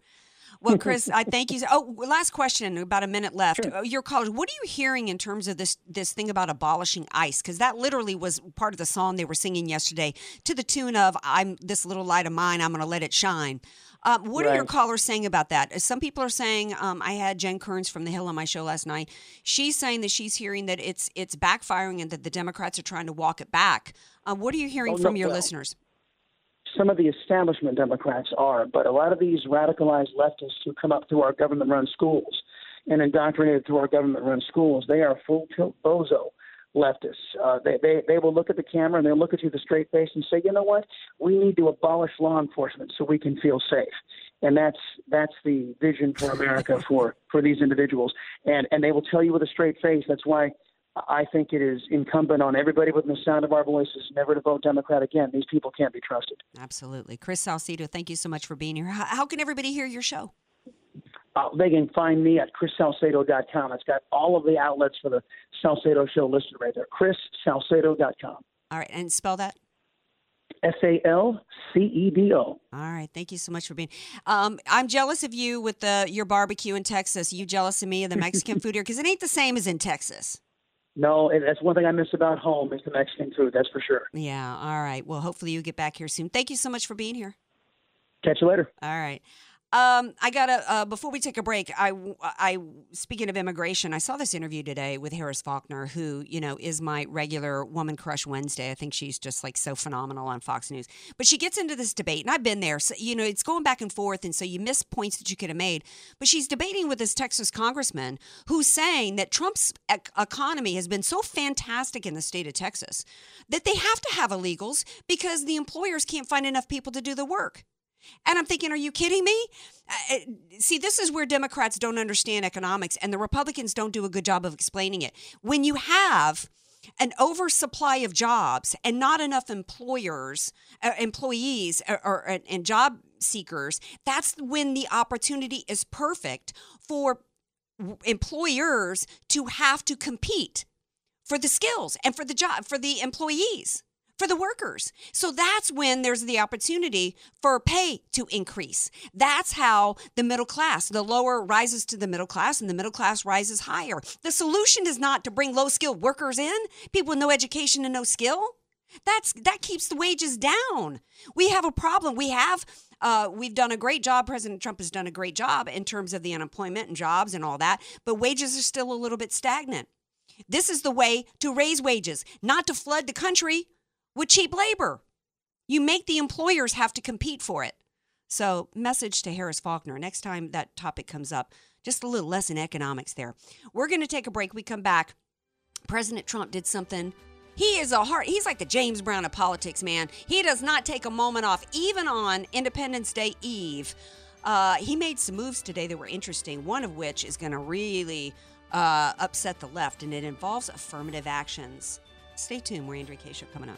Well, Chris, I thank you. Oh, last question. About a minute left. Uh, Your college. What are you hearing in terms of this this thing about abolishing ICE? Because that literally was part of the song they were singing yesterday, to the tune of "I'm this little light of mine. I'm going to let it shine." Um, what are your callers saying about that? Uh, Some people are saying. Um, I had Jen Kerns from the Hill on my show last night. She's saying that she's hearing that it's it's backfiring and that the Democrats are trying to walk it back. Uh, what are you hearing Oh, no, from your well, listeners? Some of the establishment Democrats are, but a lot of these radicalized leftists who come up through our government-run schools, and indoctrinated through our government-run schools. They are full tilt bozo leftists. Uh, they, they they will look at the camera and they'll look at you with a straight face and say, you know what, we need to abolish law enforcement so we can feel safe. And that's that's the vision for America for for these individuals. And and they will tell you with a straight face. That's why I think it is incumbent on everybody within the sound of our voices never to vote Democrat again. These people can't be trusted. Absolutely. Chris Salcedo, thank you so much for being here. How, how can everybody hear your show? Uh, they can find me at chrissalcedo.com. It's got all of the outlets for the Salcedo Show listed right there. chrissalcedo.com. All right, and spell that. S A L C E D O. All right, thank you so much for being. Um, I'm jealous of you with the your barbecue in Texas. You jealous of me of the Mexican food here because it ain't the same as in Texas. No, and that's one thing I miss about home is the Mexican food. That's for sure. Yeah. All right. Well, hopefully you get back here soon. Thank you so much for being here. Catch you later. All right. Um, I gotta uh, before we take a break. I, I speaking of immigration, I saw this interview today with Harris Faulkner, who you know is my regular woman crush Wednesday. I think she's just like so phenomenal on Fox News. But she gets into this debate, and I've been there. So you know, it's going back and forth, and so you miss points that you could have made. But she's debating with this Texas congressman who's saying that Trump's ec- economy has been so fantastic in the state of Texas that they have to have illegals because the employers can't find enough people to do the work. And I'm thinking, are you kidding me? Uh, see, this is where Democrats don't understand economics and the Republicans don't do a good job of explaining it. When you have an oversupply of jobs and not enough employers, uh, employees, or, or and job seekers, that's when the opportunity is perfect for employers to have to compete for the skills and for the job for the employees for the workers. So that's when there's the opportunity for pay to increase. That's how the middle class, the lower rises to the middle class and the middle class rises higher. The solution is not to bring low skilled workers in, people with no education and no skill. That's that keeps the wages down. We have a problem. We have uh, we've done a great job. President Trump has done a great job in terms of the unemployment and jobs and all that, but wages are still a little bit stagnant. This is the way to raise wages, not to flood the country with cheap labor. You make the employers have to compete for it. So, message to Harris Faulkner next time that topic comes up, just a little less in economics there. We're going to take a break. We come back. President Trump did something. He is a heart. He's like the James Brown of politics, man. He does not take a moment off, even on Independence Day Eve. Uh, he made some moves today that were interesting. One of which is going to really uh, upset the left, and it involves affirmative actions. Stay tuned. We're Andrea Show coming up.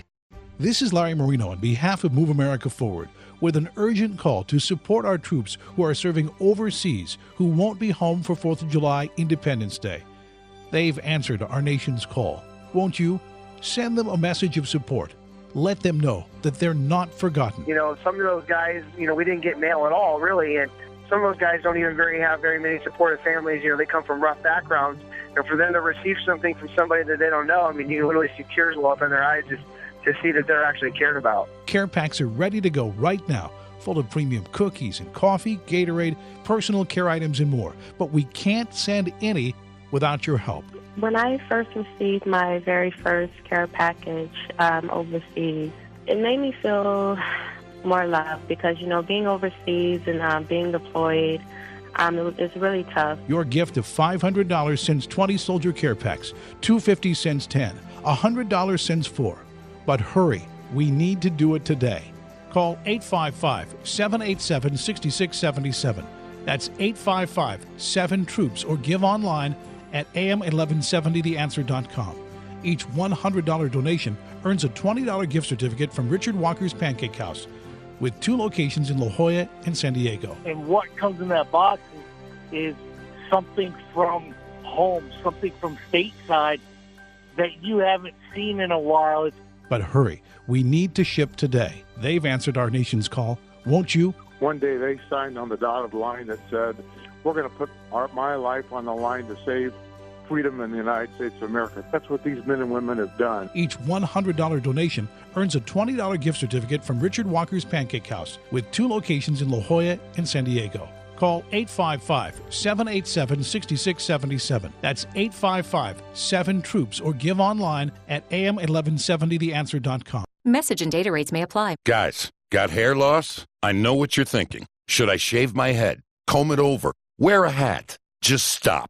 This is Larry Marino on behalf of Move America Forward with an urgent call to support our troops who are serving overseas who won't be home for 4th of July Independence Day. They've answered our nation's call. Won't you? Send them a message of support. Let them know that they're not forgotten. You know, some of those guys, you know, we didn't get mail at all, really, and some of those guys don't even very have very many supportive families. You know, they come from rough backgrounds, and for them to receive something from somebody that they don't know, I mean, you literally see tears well up in their eyes just to see that they're actually cared about. Care packs are ready to go right now, full of premium cookies and coffee, Gatorade, personal care items, and more. But we can't send any without your help. When I first received my very first care package um, overseas, it made me feel more love because, you know, being overseas and uh, being deployed, um, it it's really tough. Your gift of $500 sends 20 soldier care packs, 250 cents 10, $100 sends 4. But hurry, we need to do it today. Call 855 787 6677. That's 855 7 Troops or give online at am1170theanswer.com. Each $100 donation earns a $20 gift certificate from Richard Walker's Pancake House with two locations in La Jolla and San Diego. And what comes in that box is, something from home, something from stateside that you haven't seen in a while. It's But hurry, we need to ship today. They've answered our nation's call. Won't you? One day they signed on the dotted line that said, "We're going to put our, my life on the line to save freedom in the United States of America." That's what these men and women have done. Each $100 donation earns a $20 gift certificate from Richard Walker's Pancake House with two locations in La Jolla and San Diego. Call 855 787 6677. That's 855 7 Troops or give online at am1170theanswer.com. Message and data rates may apply. Guys, got hair loss? I know what you're thinking. Should I shave my head? Comb it over? Wear a hat? Just stop.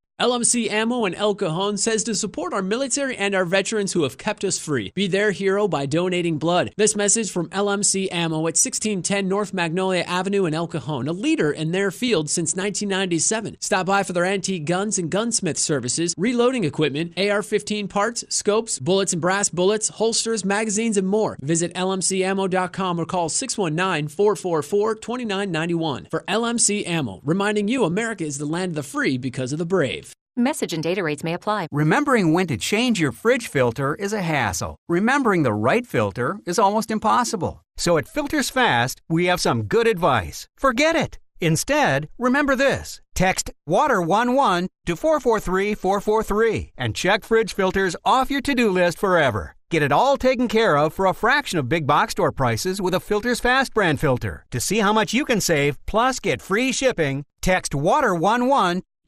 LMC Ammo in El Cajon says to support our military and our veterans who have kept us free. Be their hero by donating blood. This message from LMC Ammo at 1610 North Magnolia Avenue in El Cajon, a leader in their field since 1997. Stop by for their antique guns and gunsmith services, reloading equipment, AR 15 parts, scopes, bullets and brass bullets, holsters, magazines, and more. Visit LMCammo.com or call 619 444 2991 for LMC Ammo, reminding you America is the land of the free because of the brave. Message and data rates may apply. Remembering when to change your fridge filter is a hassle. Remembering the right filter is almost impossible. So at Filters Fast, we have some good advice. Forget it. Instead, remember this. Text WATER11 to 443443 and check fridge filters off your to-do list forever. Get it all taken care of for a fraction of big box store prices with a Filters Fast brand filter. To see how much you can save plus get free shipping, text WATER11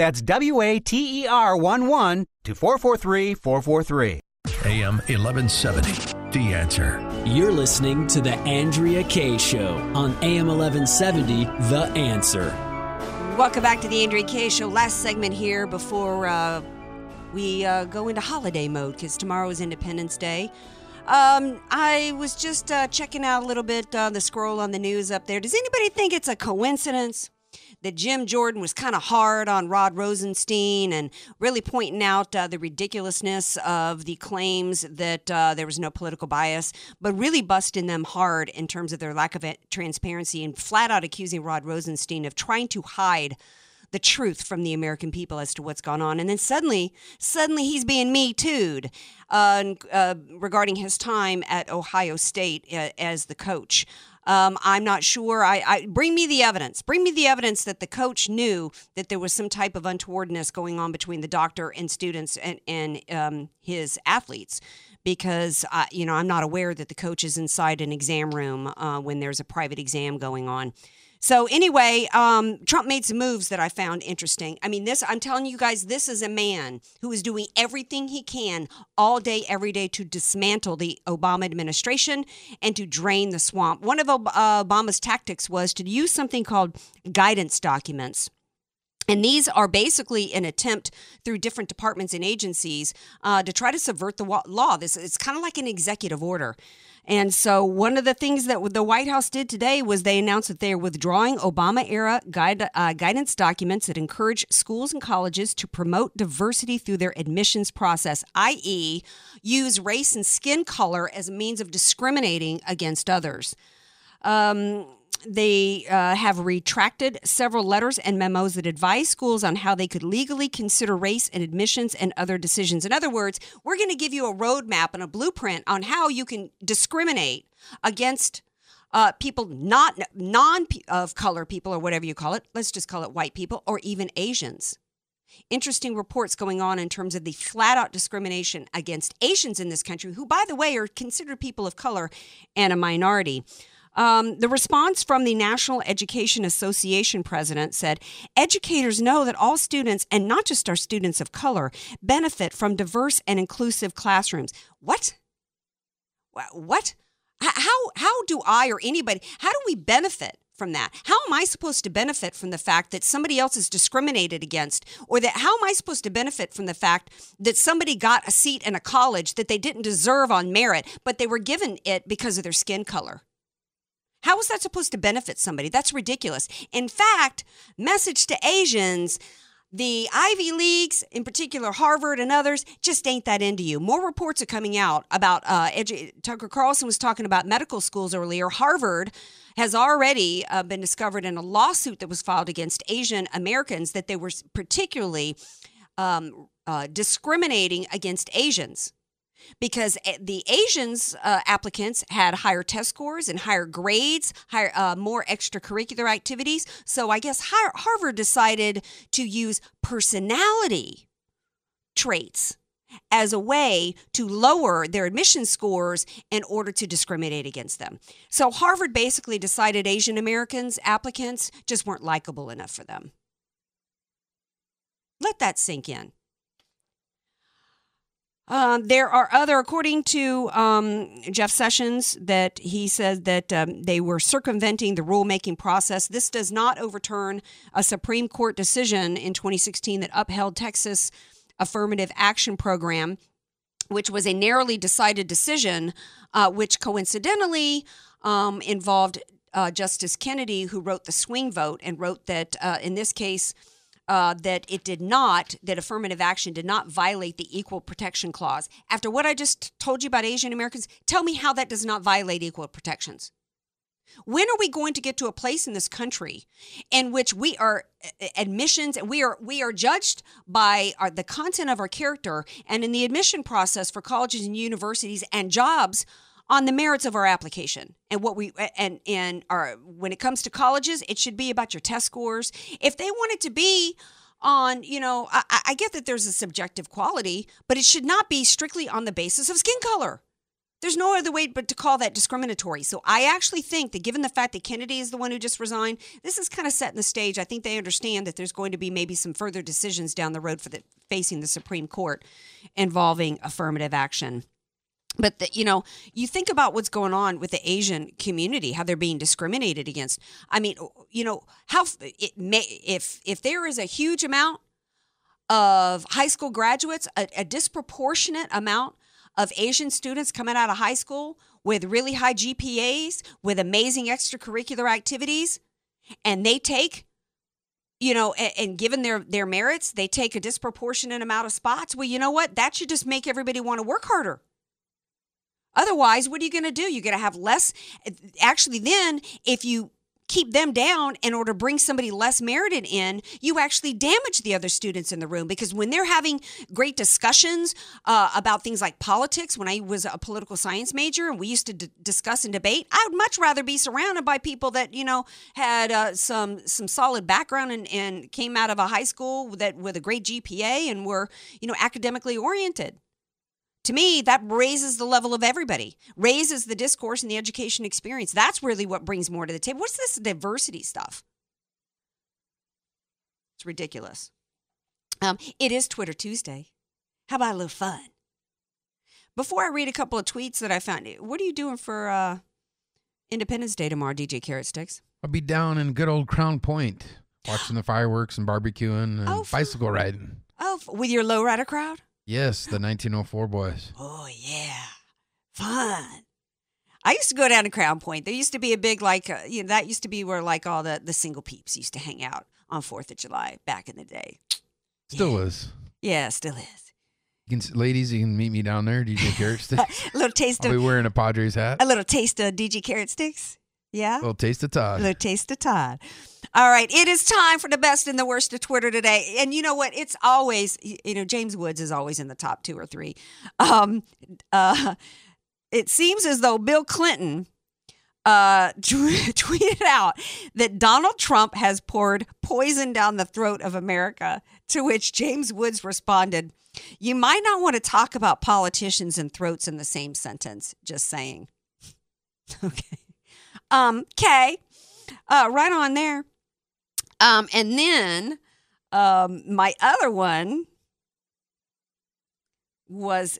That's W A T E R 1 1 to 443 443. AM 1170. The answer. You're listening to The Andrea Kaye Show on AM 1170, The Answer. Welcome back to the Andrea Kaye Show. Last segment here before uh, we uh, go into holiday mode because tomorrow is Independence Day. Um, I was just uh, checking out a little bit uh, the scroll on the news up there. Does anybody think it's a coincidence? That Jim Jordan was kind of hard on Rod Rosenstein and really pointing out uh, the ridiculousness of the claims that uh, there was no political bias, but really busting them hard in terms of their lack of transparency and flat out accusing Rod Rosenstein of trying to hide the truth from the American people as to what's gone on. And then suddenly, suddenly he's being me tooed uh, uh, regarding his time at Ohio State uh, as the coach. Um, I'm not sure. I, I, bring me the evidence. Bring me the evidence that the coach knew that there was some type of untowardness going on between the doctor and students and, and um, his athletes. Because uh, you know, I'm not aware that the coach is inside an exam room uh, when there's a private exam going on. So anyway, um, Trump made some moves that I found interesting. I mean, this I'm telling you guys, this is a man who is doing everything he can all day, every day to dismantle the Obama administration and to drain the swamp. One of Obama's tactics was to use something called guidance documents. And these are basically an attempt through different departments and agencies uh, to try to subvert the law. This it's kind of like an executive order. And so, one of the things that the White House did today was they announced that they are withdrawing Obama era guide, uh, guidance documents that encourage schools and colleges to promote diversity through their admissions process, i.e., use race and skin color as a means of discriminating against others. Um, they uh, have retracted several letters and memos that advise schools on how they could legally consider race in admissions and other decisions. In other words, we're going to give you a roadmap and a blueprint on how you can discriminate against uh, people not non of color people or whatever you call it. Let's just call it white people or even Asians. Interesting reports going on in terms of the flat out discrimination against Asians in this country, who, by the way, are considered people of color and a minority. Um, the response from the National Education Association president said educators know that all students, and not just our students of color, benefit from diverse and inclusive classrooms. What? What? How, how do I or anybody, how do we benefit from that? How am I supposed to benefit from the fact that somebody else is discriminated against? Or that how am I supposed to benefit from the fact that somebody got a seat in a college that they didn't deserve on merit, but they were given it because of their skin color? How is that supposed to benefit somebody? That's ridiculous. In fact, message to Asians the Ivy Leagues, in particular Harvard and others, just ain't that into you. More reports are coming out about uh, edu- Tucker Carlson was talking about medical schools earlier. Harvard has already uh, been discovered in a lawsuit that was filed against Asian Americans that they were particularly um, uh, discriminating against Asians because eh, the Asians uh, applicants had higher test scores and higher grades, higher uh, more extracurricular activities. So I guess Harvard decided to use personality traits as a way to lower their admission scores in order to discriminate against them. So Harvard basically decided Asian Americans applicants just weren't likable enough for them. Let that sink in. Um, there are other, according to um, Jeff Sessions, that he said that um, they were circumventing the rulemaking process. This does not overturn a Supreme Court decision in 2016 that upheld Texas affirmative action program, which was a narrowly decided decision, uh, which coincidentally um, involved uh, Justice Kennedy, who wrote the swing vote and wrote that uh, in this case uh, that it did not, that affirmative action did not violate the Equal Protection Clause. After what I just told you about Asian Americans, tell me how that does not violate equal protections. When are we going to get to a place in this country in which we are admissions and we are we are judged by our, the content of our character and in the admission process for colleges and universities and jobs on the merits of our application and what we and and our when it comes to colleges it should be about your test scores if they want it to be on you know I, I get that there's a subjective quality but it should not be strictly on the basis of skin color there's no other way but to call that discriminatory. So I actually think that given the fact that Kennedy is the one who just resigned, this is kind of setting the stage. I think they understand that there's going to be maybe some further decisions down the road for the facing the Supreme Court involving affirmative action but the, you know you think about what's going on with the asian community how they're being discriminated against. I mean you know how it may if if there is a huge amount of high school graduates a, a disproportionate amount of asian students coming out of high school with really high gpas with amazing extracurricular activities and they take you know and, and given their their merits they take a disproportionate amount of spots well you know what? That should just make everybody want to work harder Otherwise, what are you going to do? You're going to have less. Actually, then, if you keep them down in order to bring somebody less merited in, you actually damage the other students in the room because when they're having great discussions uh, about things like politics, when I was a political science major and we used to d- discuss and debate, I would much rather be surrounded by people that you know had uh, some some solid background and, and came out of a high school that with a great GPA and were you know academically oriented. To me, that raises the level of everybody, raises the discourse and the education experience. That's really what brings more to the table. What's this diversity stuff? It's ridiculous. Um, it is Twitter Tuesday. How about a little fun? Before I read a couple of tweets that I found, what are you doing for uh, Independence Day tomorrow, DJ Carrot Sticks? I'll be down in good old Crown Point watching the fireworks and barbecuing and oh, bicycle riding. Oh, with your lowrider crowd? Yes, the 1904 boys. Oh yeah, fun. I used to go down to Crown Point. There used to be a big like uh, you know that used to be where like all the the single peeps used to hang out on Fourth of July back in the day. Still yeah. is. Yeah, still is. You can, ladies, you can meet me down there. DJ Carrot Sticks. a little taste I'll of. be wearing a Padres hat. A little taste of DJ Carrot Sticks. Yeah. little taste of Todd. The taste of Todd. All right, it is time for the best and the worst of Twitter today. And you know what? It's always, you know, James Woods is always in the top two or three. Um, uh, it seems as though Bill Clinton uh, tweeted out that Donald Trump has poured poison down the throat of America, to which James Woods responded, You might not want to talk about politicians and throats in the same sentence, just saying. okay. Um, okay. Uh, right on there. Um, and then um, my other one was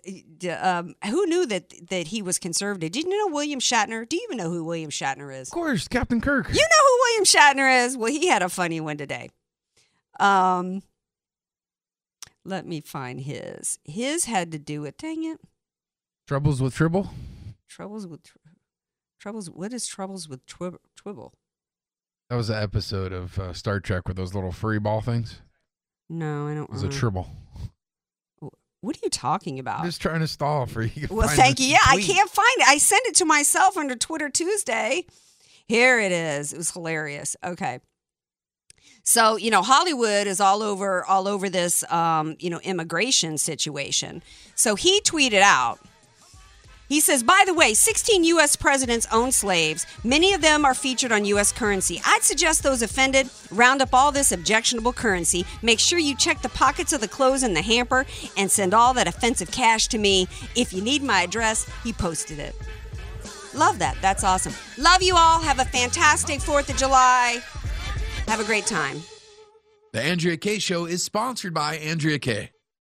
um, who knew that that he was conservative? Did you know William Shatner? Do you even know who William Shatner is? Of course, Captain Kirk. You know who William Shatner is? Well, he had a funny one today. Um, let me find his. His had to do with dang it, Troubles with Tribble. troubles with troubles. What is troubles with twib- Twibble? That was an episode of uh, Star Trek with those little furry ball things. No, I don't. It was a. Tribble. What are you talking about? I'm just trying to stall for you. Well, thank you. Yeah, I can't find it. I sent it to myself under Twitter Tuesday. Here it is. It was hilarious. Okay. So, you know, Hollywood is all over all over this um, you know, immigration situation. So he tweeted out he says, by the way, 16 U.S. presidents own slaves. Many of them are featured on U.S. currency. I'd suggest those offended round up all this objectionable currency. Make sure you check the pockets of the clothes in the hamper and send all that offensive cash to me. If you need my address, he posted it. Love that. That's awesome. Love you all. Have a fantastic 4th of July. Have a great time. The Andrea Kaye Show is sponsored by Andrea Kaye.